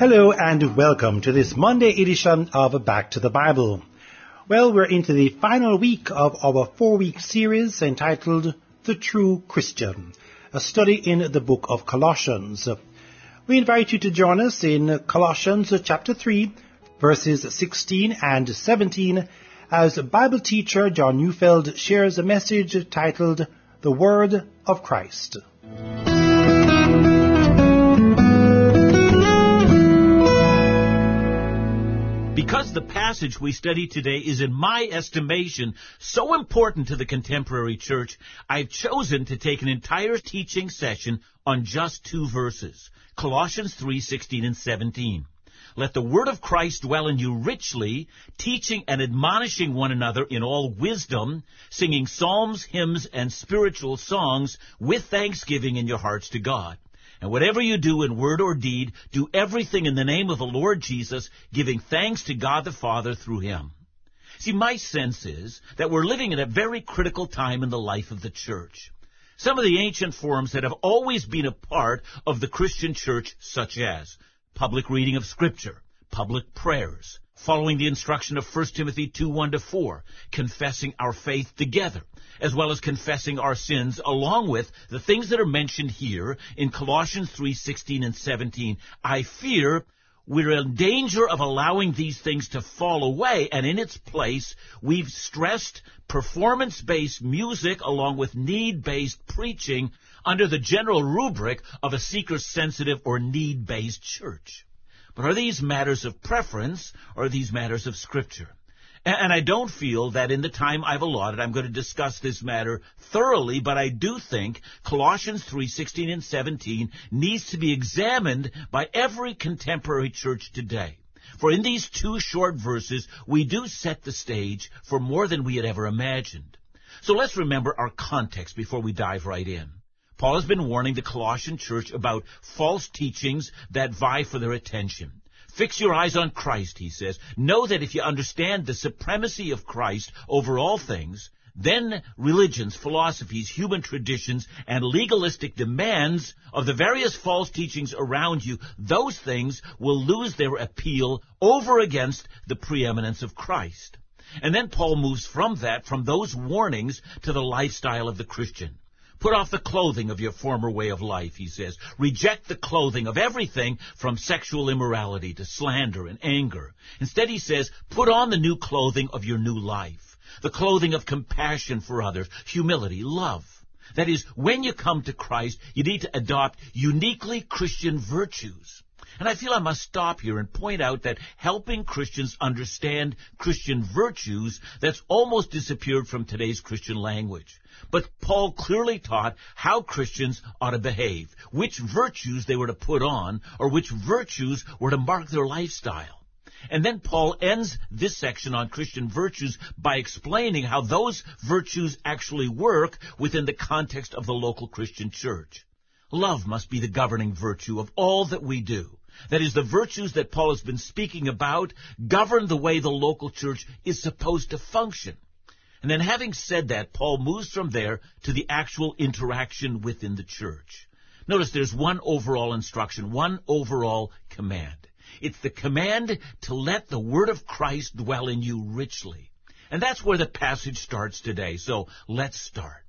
Hello and welcome to this Monday edition of Back to the Bible. Well, we're into the final week of our four-week series entitled The True Christian, a study in the book of Colossians. We invite you to join us in Colossians chapter 3, verses 16 and 17, as Bible teacher John Neufeld shares a message titled The Word of Christ. Because the passage we study today is, in my estimation, so important to the contemporary church, I've chosen to take an entire teaching session on just two verses. Colossians 3:16 and 17. Let the word of Christ dwell in you richly, teaching and admonishing one another in all wisdom, singing psalms, hymns, and spiritual songs with thanksgiving in your hearts to God. And whatever you do in word or deed, do everything in the name of the Lord Jesus, giving thanks to God the Father through him. See, my sense is that we're living in a very critical time in the life of the church. Some of the ancient forms that have always been a part of the Christian church, such as public reading of Scripture, public prayers, following the instruction of 1 Timothy 2, 1 to 4, confessing our faith together, as well as confessing our sins, along with the things that are mentioned here in Colossians 3, 16 and 17. I fear we're in danger of allowing these things to fall away, and in its place, we've stressed performance-based music along with need-based preaching under the general rubric of a seeker-sensitive or need-based church. But are these matters of preference or are these matters of scripture? And I don't feel that in the time I've allotted I'm going to discuss this matter thoroughly, but I do think Colossians 3:16 and 17 needs to be examined by every contemporary church today. For in these two short verses, we do set the stage for more than we had ever imagined. So let's remember our context before we dive right in. Paul has been warning the Colossian church about false teachings that vie for their attention. Fix your eyes on Christ, he says. Know that if you understand the supremacy of Christ over all things, then religions, philosophies, human traditions, and legalistic demands of the various false teachings around you, those things will lose their appeal over against the preeminence of Christ. And then Paul moves from that, from those warnings, to the lifestyle of the Christian. Put off the clothing of your former way of life, he says. Reject the clothing of everything from sexual immorality to slander and anger. Instead, he says, put on the new clothing of your new life. The clothing of compassion for others, humility, love. That is, when you come to Christ, you need to adopt uniquely Christian virtues. And I feel I must stop here and point out that helping Christians understand Christian virtues, that's almost disappeared from today's Christian language. But Paul clearly taught how Christians ought to behave, which virtues they were to put on, or which virtues were to mark their lifestyle. And then Paul ends this section on Christian virtues by explaining how those virtues actually work within the context of the local Christian church. Love must be the governing virtue of all that we do. That is, the virtues that Paul has been speaking about govern the way the local church is supposed to function. And then having said that, Paul moves from there to the actual interaction within the church. Notice there's one overall instruction, one overall command. It's the command to let the word of Christ dwell in you richly. And that's where the passage starts today. So let's start.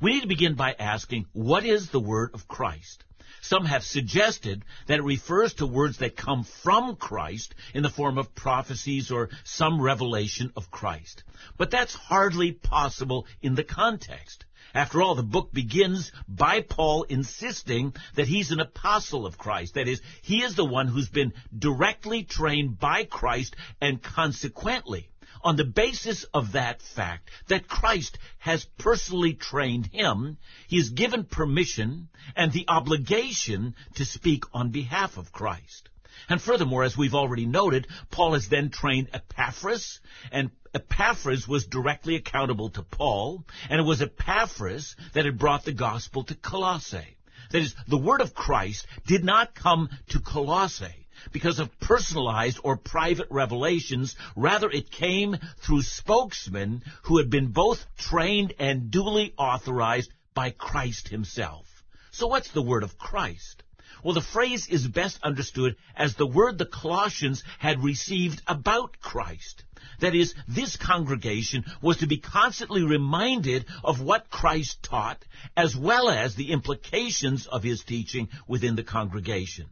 We need to begin by asking, what is the word of Christ? Some have suggested that it refers to words that come from Christ in the form of prophecies or some revelation of Christ. But that's hardly possible in the context. After all, the book begins by Paul insisting that he's an apostle of Christ. That is, he is the one who's been directly trained by Christ and consequently on the basis of that fact that Christ has personally trained him, he is given permission and the obligation to speak on behalf of Christ. And furthermore, as we've already noted, Paul has then trained Epaphras, and Epaphras was directly accountable to Paul, and it was Epaphras that had brought the gospel to Colossae. That is, the word of Christ did not come to Colossae because of personalized or private revelations. Rather, it came through spokesmen who had been both trained and duly authorized by Christ himself. So what's the word of Christ? Well, the phrase is best understood as the word the Colossians had received about Christ. That is, this congregation was to be constantly reminded of what Christ taught, as well as the implications of his teaching within the congregation.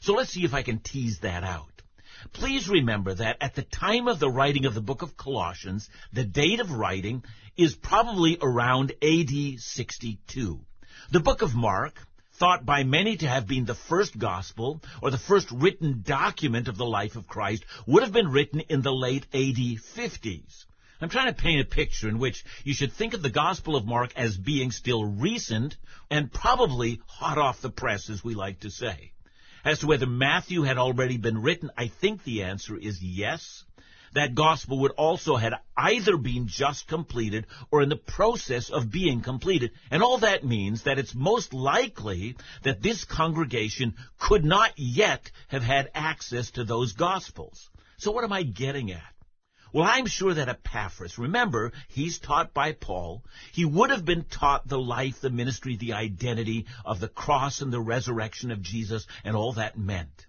So let's see if I can tease that out. Please remember that at the time of the writing of the book of Colossians, the date of writing is probably around AD 62. The book of Mark, thought by many to have been the first gospel or the first written document of the life of Christ, would have been written in the late AD 50s. I'm trying to paint a picture in which you should think of the Gospel of Mark as being still recent and probably hot off the press, as we like to say. As to whether Matthew had already been written, I think the answer is yes that gospel would also had either been just completed or in the process of being completed. And all that means that it's most likely that this congregation could not yet have had access to those gospels. So what am I getting at? Well, I'm sure that Epaphras, remember, he's taught by Paul, he would have been taught the life, the ministry, the identity of the cross and the resurrection of Jesus and all that meant.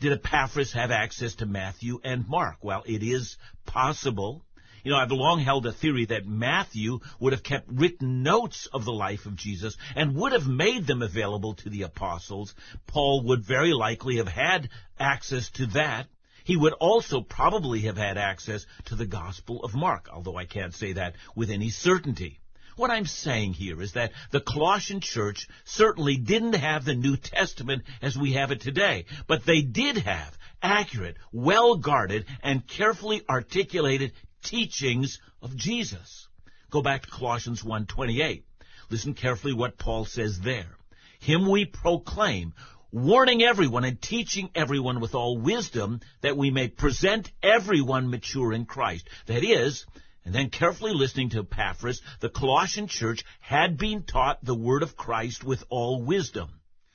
Did Epaphras have access to Matthew and Mark? Well, it is possible. You know, I've long held a theory that Matthew would have kept written notes of the life of Jesus and would have made them available to the apostles. Paul would very likely have had access to that. He would also probably have had access to the Gospel of Mark, although I can't say that with any certainty. What I'm saying here is that the Colossian church certainly didn't have the New Testament as we have it today, but they did have accurate, well-guarded, and carefully articulated teachings of Jesus. Go back to Colossians 1.28. Listen carefully what Paul says there. Him we proclaim, warning everyone and teaching everyone with all wisdom that we may present everyone mature in Christ. That is, and then carefully listening to Epaphras, the Colossian church had been taught the word of Christ with all wisdom.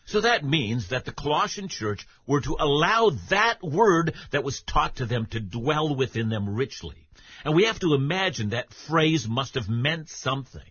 So that means that the Colossian church were to allow that word that was taught to them to dwell within them richly. And we have to imagine that phrase must have meant something.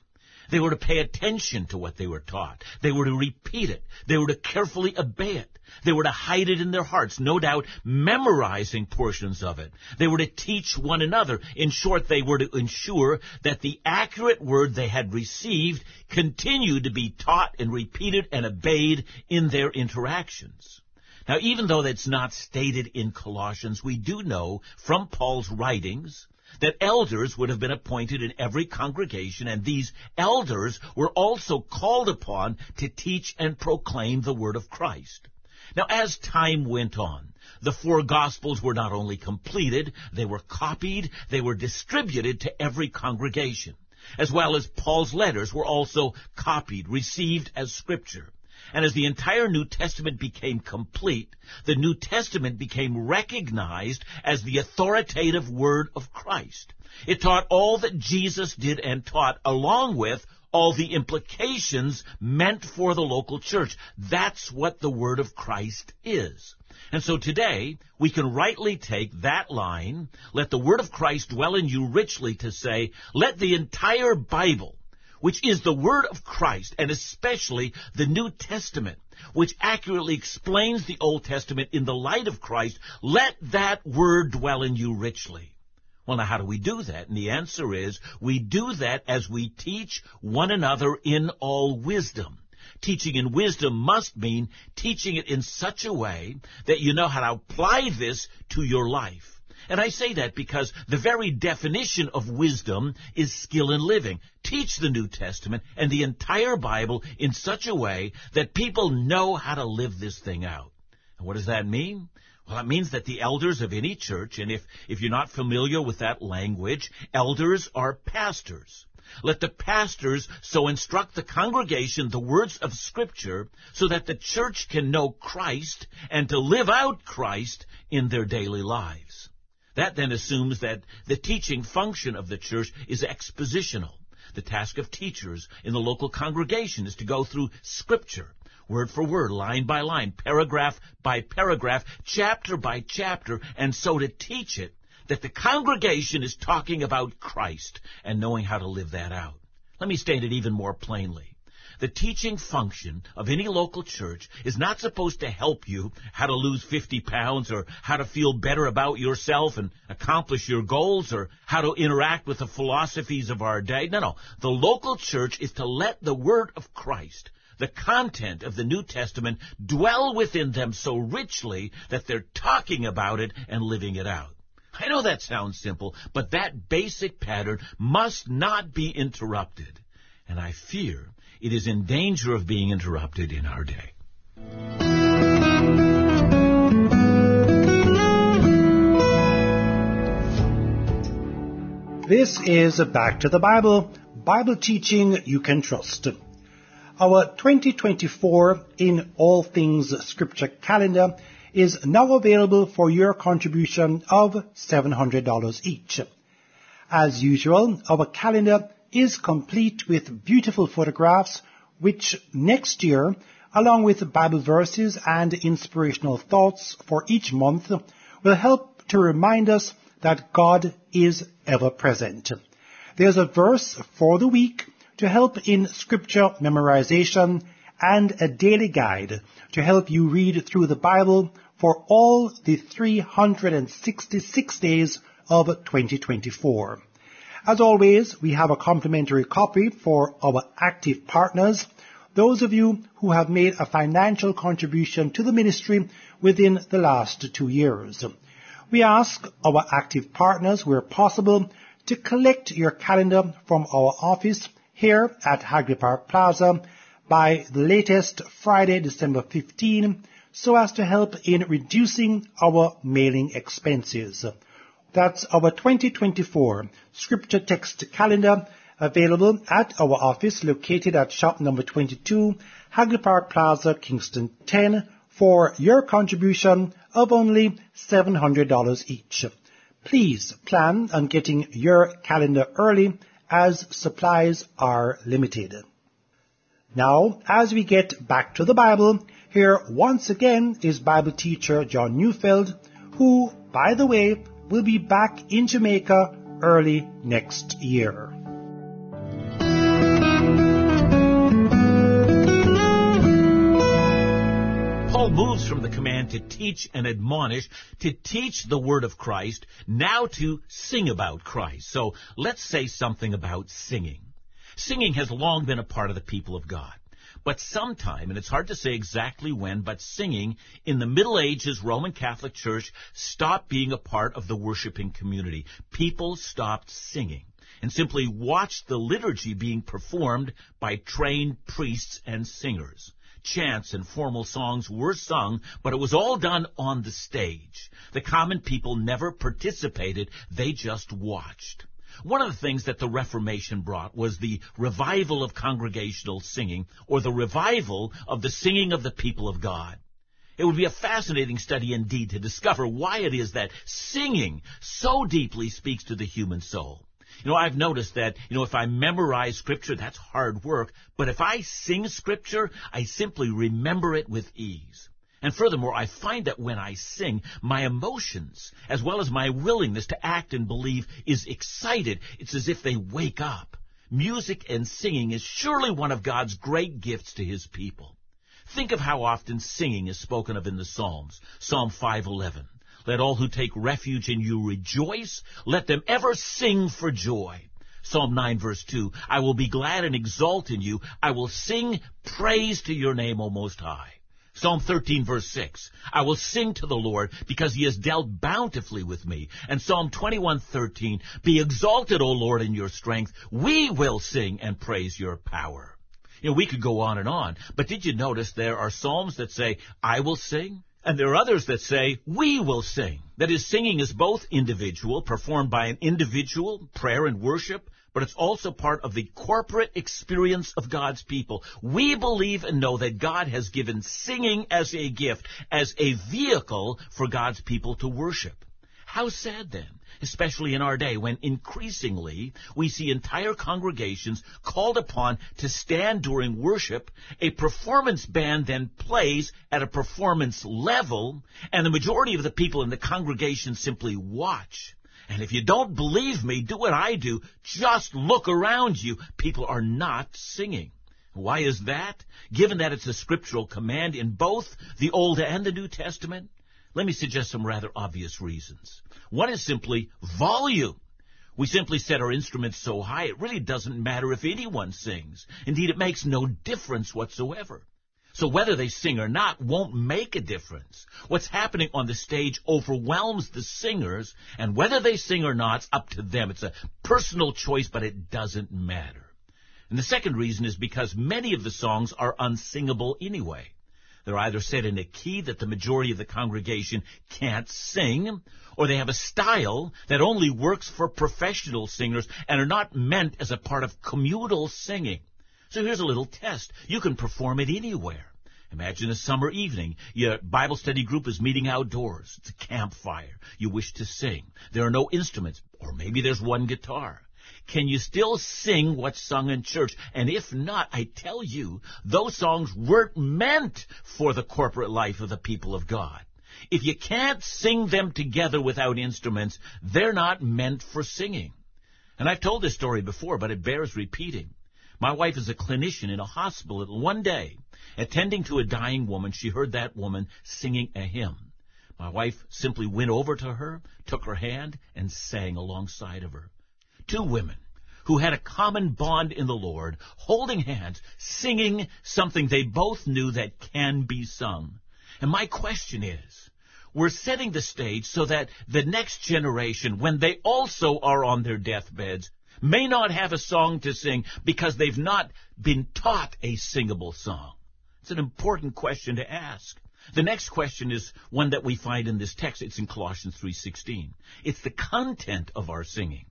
They were to pay attention to what they were taught. They were to repeat it. They were to carefully obey it. They were to hide it in their hearts, no doubt memorizing portions of it. They were to teach one another. In short, they were to ensure that the accurate word they had received continued to be taught and repeated and obeyed in their interactions. Now, even though that's not stated in Colossians, we do know from Paul's writings that elders would have been appointed in every congregation, and these elders were also called upon to teach and proclaim the word of Christ. Now, as time went on, the four Gospels were not only completed, they were copied, they were distributed to every congregation, as well as Paul's letters were also copied, received as Scripture. And as the entire New Testament became complete, the New Testament became recognized as the authoritative Word of Christ. It taught all that Jesus did and taught, along with all the implications meant for the local church. That's what the Word of Christ is. And so today, we can rightly take that line, let the Word of Christ dwell in you richly, to say, let the entire Bible which is the Word of Christ, and especially the New Testament, which accurately explains the Old Testament in the light of Christ, let that Word dwell in you richly. Well, now how do we do that? And the answer is, we do that as we teach one another in all wisdom. Teaching in wisdom must mean teaching it in such a way that you know how to apply this to your life. And I say that because the very definition of wisdom is skill in living. Teach the New Testament and the entire Bible in such a way that people know how to live this thing out. And what does that mean? Well, it means that the elders of any church, and if, if you're not familiar with that language, elders are pastors. Let the pastors so instruct the congregation the words of Scripture so that the church can know Christ and to live out Christ in their daily lives. That then assumes that the teaching function of the church is expositional. The task of teachers in the local congregation is to go through scripture, word for word, line by line, paragraph by paragraph, chapter by chapter, and so to teach it that the congregation is talking about Christ and knowing how to live that out. Let me state it even more plainly. The teaching function of any local church is not supposed to help you how to lose 50 pounds or how to feel better about yourself and accomplish your goals or how to interact with the philosophies of our day. No, no. The local church is to let the Word of Christ the content of the New Testament dwell within them so richly that they're talking about it and living it out. I know that sounds simple, but that basic pattern must not be interrupted. And I fear it is in danger of being interrupted in our day. This is Back to the Bible, Bible teaching you can trust. Our 2024 in All Things Scripture calendar is now available for your contribution of $700 each. As usual, our calendar is complete with beautiful photographs which next year, along with Bible verses and inspirational thoughts for each month, will help to remind us that God is ever present. There's a verse for the week to help in scripture memorization and a daily guide to help you read through the Bible for all the 366 days of 2024. As always, we have a complimentary copy for our active partners, those of you who have made a financial contribution to the ministry within the last two years. We ask our active partners, where possible, to collect your calendar from our office here at Hagley Park Plaza by the latest Friday, December 15, so as to help in reducing our mailing expenses. That's our 2024 scripture text calendar available at our office located at shop number 22, Hagley Park Plaza, Kingston 10 for your contribution of only $700 each. Please plan on getting your calendar early as supplies are limited. Now, as we get back to the Bible, here once again is Bible teacher John Neufeld, who, by the way, will be back in Jamaica early next year. Paul moves from the command to teach and admonish to teach the word of Christ, now to sing about Christ. So let's say something about singing. Singing has long been a part of the people of God. But sometime, and it's hard to say exactly when, but singing in the Middle Ages Roman Catholic Church stopped being a part of the worshiping community. People stopped singing and simply watched the liturgy being performed by trained priests and singers chants and formal songs were sung, but it was all done on the stage. The common people never participated, they just watched. One of the things that the Reformation brought was the revival of congregational singing, or the revival of the singing of the people of God. It would be a fascinating study indeed to discover why it is that singing so deeply speaks to the human soul. You know, I've noticed that, you know, if I memorize scripture, that's hard work. But if I sing scripture, I simply remember it with ease. And furthermore, I find that when I sing, my emotions, as well as my willingness to act and believe, is excited. It's as if they wake up. Music and singing is surely one of God's great gifts to His people. Think of how often singing is spoken of in the Psalms. Psalm 511. Let all who take refuge in you rejoice. Let them ever sing for joy. Psalm 9 verse 2, I will be glad and exult in you. I will sing praise to your name, O Most High. Psalm 13 verse 6, I will sing to the Lord because he has dealt bountifully with me. And Psalm 21:13, be exalted, O Lord, in your strength. We will sing and praise your power. You know, we could go on and on, but did you notice there are psalms that say, I will sing? And there are others that say, we will sing. That is, singing is both individual, performed by an individual, prayer and worship, but it's also part of the corporate experience of God's people. We believe and know that God has given singing as a gift, as a vehicle for God's people to worship. How sad then, especially in our day when increasingly we see entire congregations called upon to stand during worship, a performance band then plays at a performance level, and the majority of the people in the congregation simply watch. And if you don't believe me, do what I do. Just look around you. People are not singing. Why is that? Given that it's a scriptural command in both the Old and the New Testament? Let me suggest some rather obvious reasons. One is simply volume. We simply set our instruments so high it really doesn't matter if anyone sings. Indeed, it makes no difference whatsoever. So whether they sing or not won't make a difference. What's happening on the stage overwhelms the singers, and whether they sing or not, it's up to them. It's a personal choice, but it doesn't matter. And the second reason is because many of the songs are unsingable anyway. They're either set in a key that the majority of the congregation can't sing, or they have a style that only works for professional singers and are not meant as a part of communal singing. So here's a little test. You can perform it anywhere. Imagine a summer evening. Your Bible study group is meeting outdoors. It's a campfire. You wish to sing. There are no instruments, or maybe there's one guitar. Can you still sing what's sung in church? And if not, I tell you, those songs weren't meant for the corporate life of the people of God. If you can't sing them together without instruments, they're not meant for singing. And I've told this story before, but it bears repeating. My wife is a clinician in a hospital. One day, attending to a dying woman, she heard that woman singing a hymn. My wife simply went over to her, took her hand, and sang alongside of her. Two women who had a common bond in the Lord, holding hands, singing something they both knew that can be sung. And my question is, we're setting the stage so that the next generation, when they also are on their deathbeds, may not have a song to sing because they've not been taught a singable song? It's an important question to ask. The next question is one that we find in this text. It's in Colossians 3:16. It's the content of our singing.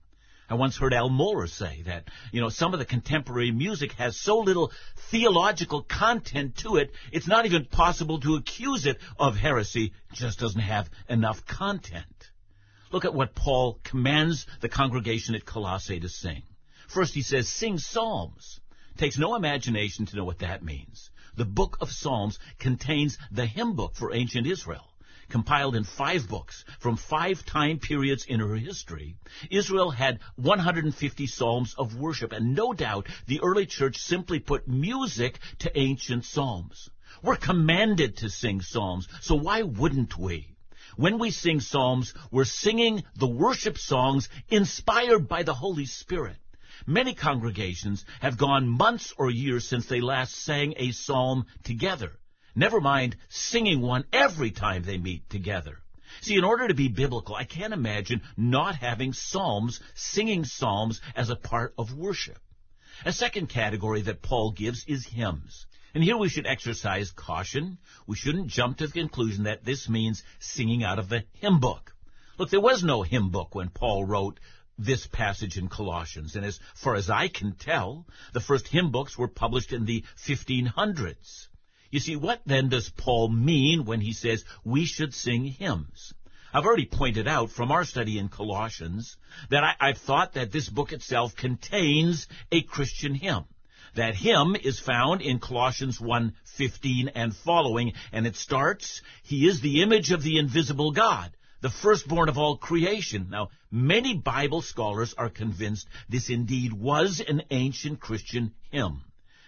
I once heard Al Mohler say that, you know, some of the contemporary music has so little theological content to it, it's not even possible to accuse it of heresy. It just doesn't have enough content. Look at what Paul commands the congregation at Colossae to sing. First, he says, sing psalms. Takes no imagination to know what that means. The book of Psalms contains the hymn book for ancient Israel. Compiled in five books from five time periods in her history, Israel had 150 psalms of worship, and no doubt the early church simply put music to ancient psalms. We're commanded to sing psalms, so why wouldn't we? When we sing psalms, we're singing the worship songs inspired by the Holy Spirit. Many congregations have gone months or years since they last sang a psalm together. Never mind singing one every time they meet together. See, in order to be biblical, I can't imagine not having psalms, singing psalms as a part of worship. A second category that Paul gives is hymns. And here we should exercise caution. We shouldn't jump to the conclusion that this means singing out of the hymn book. Look, there was no hymn book when Paul wrote this passage in Colossians. And as far as I can tell, the first hymn books were published in the 1500s. You see, what then does Paul mean when he says we should sing hymns? I've already pointed out from our study in Colossians that I, have thought that this book itself contains a Christian hymn. That hymn is found in Colossians 1:15 and following, and it starts, He is the image of the invisible God, the firstborn of all creation. Now, many Bible scholars are convinced this indeed was an ancient Christian hymn.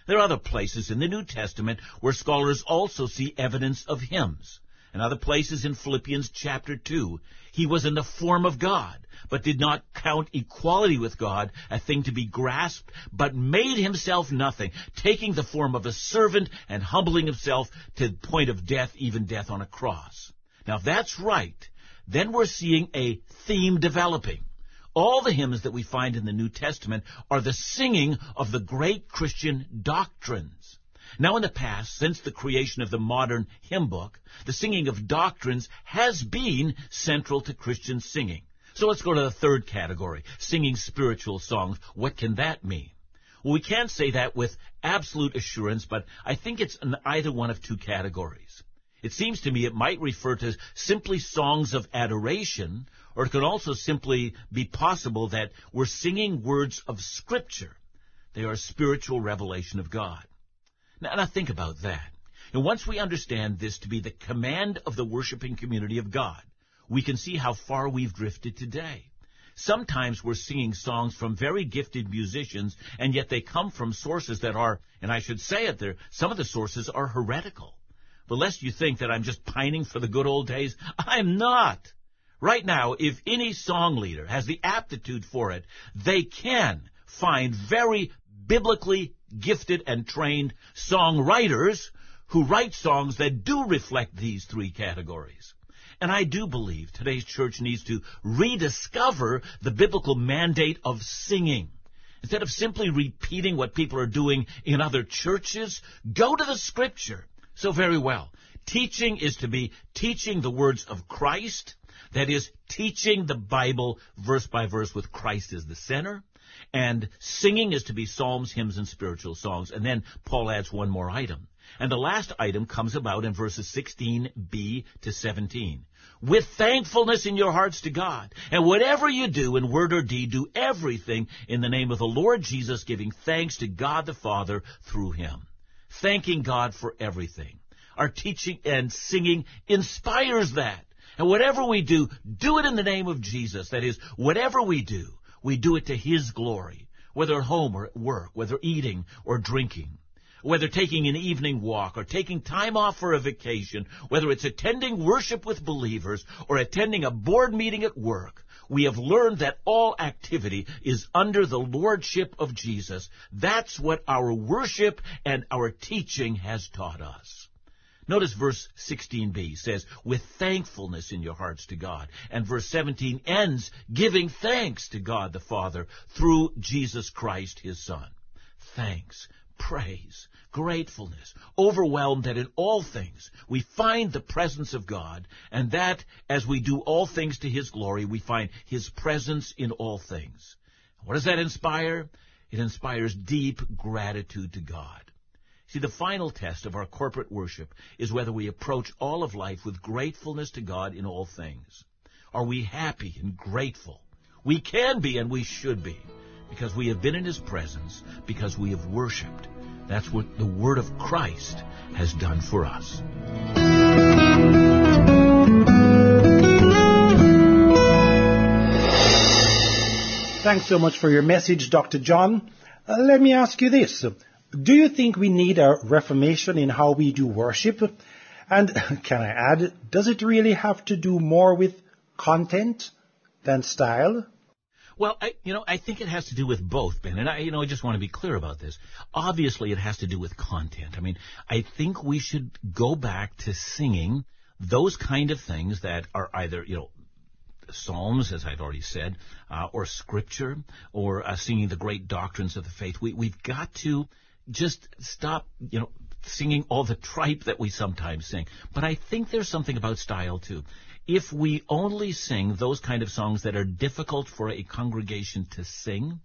There are other places in the New Testament where scholars also see evidence of hymns and other places in Philippians chapter 2. He was in the form of God, but did not count equality with God a thing to be grasped, but made himself nothing, taking the form of a servant and humbling himself to the point of death, even death on a cross. Now if that's right, then we're seeing a theme developing. All the hymns that we find in the New Testament are the singing of the great Christian doctrines. Now in the past, since the creation of the modern hymn book, the singing of doctrines has been central to Christian singing. So let's go to the third category, singing spiritual songs. What can that mean? Well, we can't say that with absolute assurance, but I think it's in either one of two categories. It seems to me it might refer to simply songs of adoration, or it could also simply be possible that we're singing words of Scripture. They are spiritual revelation of God. Now, now think about that. And once we understand this to be the command of the worshiping community of God, we can see how far we've drifted today. Sometimes we're singing songs from very gifted musicians, and yet they come from sources that are, and I should say it there, some of the sources are heretical. But lest you think that I'm just pining for the good old days, I'm not. Right now, if any song leader has the aptitude for it, they can find very biblically gifted and trained songwriters who write songs that do reflect these three categories. And I do believe today's church needs to rediscover the biblical mandate of singing. Instead of simply repeating what people are doing in other churches, go to the scripture. So very well. Teaching is to be teaching the words of Christ. That is, teaching the Bible verse by verse with Christ as the center. And singing is to be psalms, hymns, and spiritual songs. And then Paul adds one more item. And the last item comes about in verses 16b to 17. With thankfulness in your hearts to God. And whatever you do in word or deed, do everything in the name of the Lord Jesus, giving thanks to God the Father through him. Thanking God for everything. Our teaching and singing inspires that. And whatever we do, do it in the name of Jesus. That is, whatever we do, we do it to His glory. Whether at home or at work, whether eating or drinking whether taking an evening walk or taking time off for a vacation, whether it's attending worship with believers or attending a board meeting at work, we have learned that all activity is under the lordship of Jesus. That's what our worship and our teaching has taught us. Notice verse 16b says, with thankfulness in your hearts to God. And verse 17 ends giving thanks to God the Father through Jesus Christ, his Son. Thanks praise, gratefulness, overwhelmed that in all things we find the presence of God, and that as we do all things to His glory, we find His presence in all things. What does that inspire? It inspires deep gratitude to God. See, the final test of our corporate worship is whether we approach all of life with gratefulness to God in all things. Are we happy and grateful? We can be and we should be because we have been in His presence, because we have worshiped. That's what the Word of Christ has done for us. Thanks so much for your message, Dr. John. Uh, let me ask you this. Do you think we need a reformation in how we do worship? And can I add, does it really have to do more with content than style? Well, I, you know, I think it has to do with both, Ben. And I, you know, I just want to be clear about this. Obviously, it has to do with content. I mean, I think we should go back to singing those kind of things that are either, you know, psalms, as I've already said, uh, or scripture, or uh, singing the great doctrines of the faith. We, we've got to just stop, you know, singing all the tripe that we sometimes sing. But I think there's something about style too if we only sing those kind of songs that are difficult for a congregation to sing,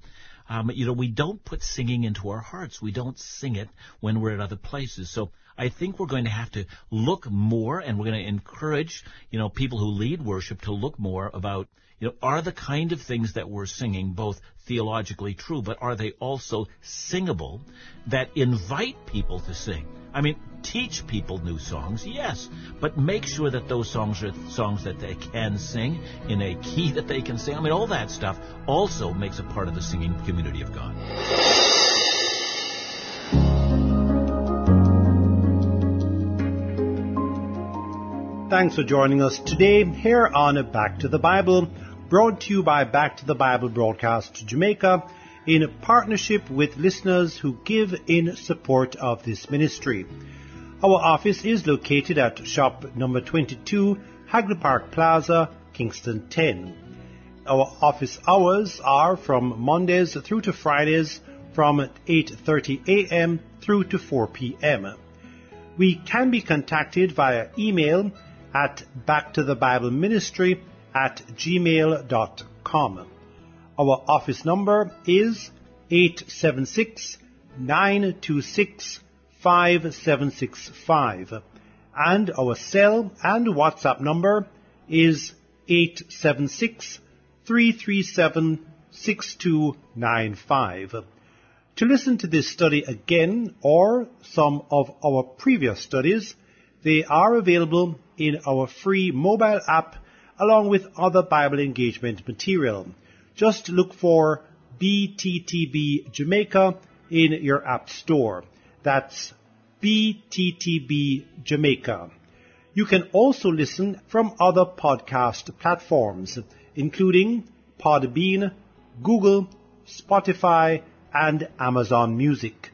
um, you know, we don't put singing into our hearts. We don't sing it when we're at other places. So I think we're going to have to look more, and we're going to encourage, you know, people who lead worship to look more about, you know, are the kind of things that we're singing both theologically true, but are they also singable that invite people to sing? I mean, teach people new songs, yes, but make sure that those songs are songs that they can sing in a key that they can sing. I mean, all that stuff also makes a part of the singing community of God. Thanks for joining us today here on Back to the Bible, brought to you by Back to the Bible Broadcast Jamaica in partnership with listeners who give in support of this ministry. Our office is located at shop number 22, Hagley Park Plaza, Kingston 10. Our office hours are from Mondays through to Fridays from 8:30 a.m. through to 4 p.m. We can be contacted via email at backtothebibleministry at gmail.com. Our office number is 876 926 5765 and our cell and WhatsApp number is 876 337 6295. To listen to this study again or some of our previous studies, they are available in our free mobile app along with other Bible engagement material. Just look for BTTB Jamaica in your app store. That's BTTB Jamaica. You can also listen from other podcast platforms, including Podbean, Google, Spotify, and Amazon Music.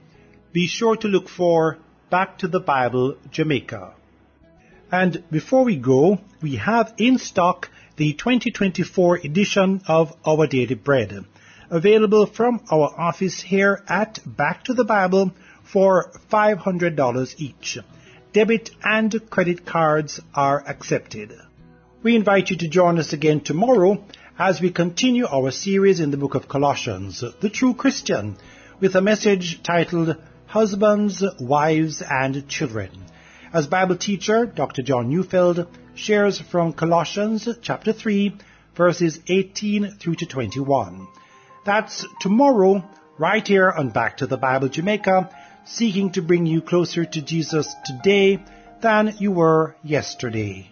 Be sure to look for Back to the Bible Jamaica. And before we go, we have in stock the 2024 edition of Our Daily Bread, available from our office here at Back to the Bible for $500 each. Debit and credit cards are accepted. We invite you to join us again tomorrow as we continue our series in the book of Colossians, The True Christian, with a message titled Husbands, Wives, and Children. As Bible teacher, Dr. John Neufeld shares from Colossians chapter 3, verses 18 through to 21. That's tomorrow, right here on Back to the Bible Jamaica, seeking to bring you closer to Jesus today than you were yesterday.